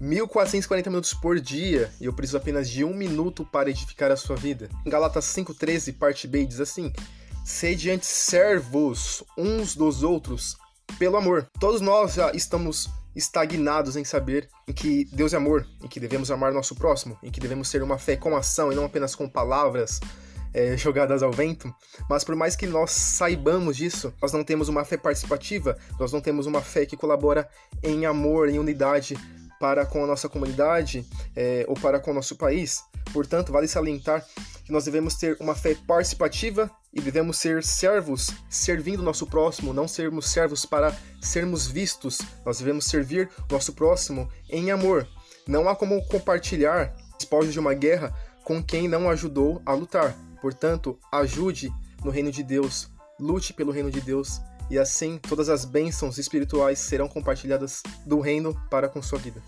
1440 minutos por dia e eu preciso apenas de um minuto para edificar a sua vida. Em Galatas 5,13, parte B, diz assim: Sede antes servos uns dos outros pelo amor. Todos nós já estamos estagnados em saber em que Deus é amor, em que devemos amar nosso próximo, em que devemos ter uma fé com ação e não apenas com palavras é, jogadas ao vento. Mas por mais que nós saibamos disso, nós não temos uma fé participativa, nós não temos uma fé que colabora em amor, em unidade para com a nossa comunidade é, ou para com o nosso país. Portanto, vale salientar que nós devemos ter uma fé participativa e devemos ser servos, servindo o nosso próximo, não sermos servos para sermos vistos. Nós devemos servir o nosso próximo em amor. Não há como compartilhar espojos de uma guerra com quem não ajudou a lutar. Portanto, ajude no reino de Deus, lute pelo reino de Deus e assim todas as bênçãos espirituais serão compartilhadas do reino para com sua vida.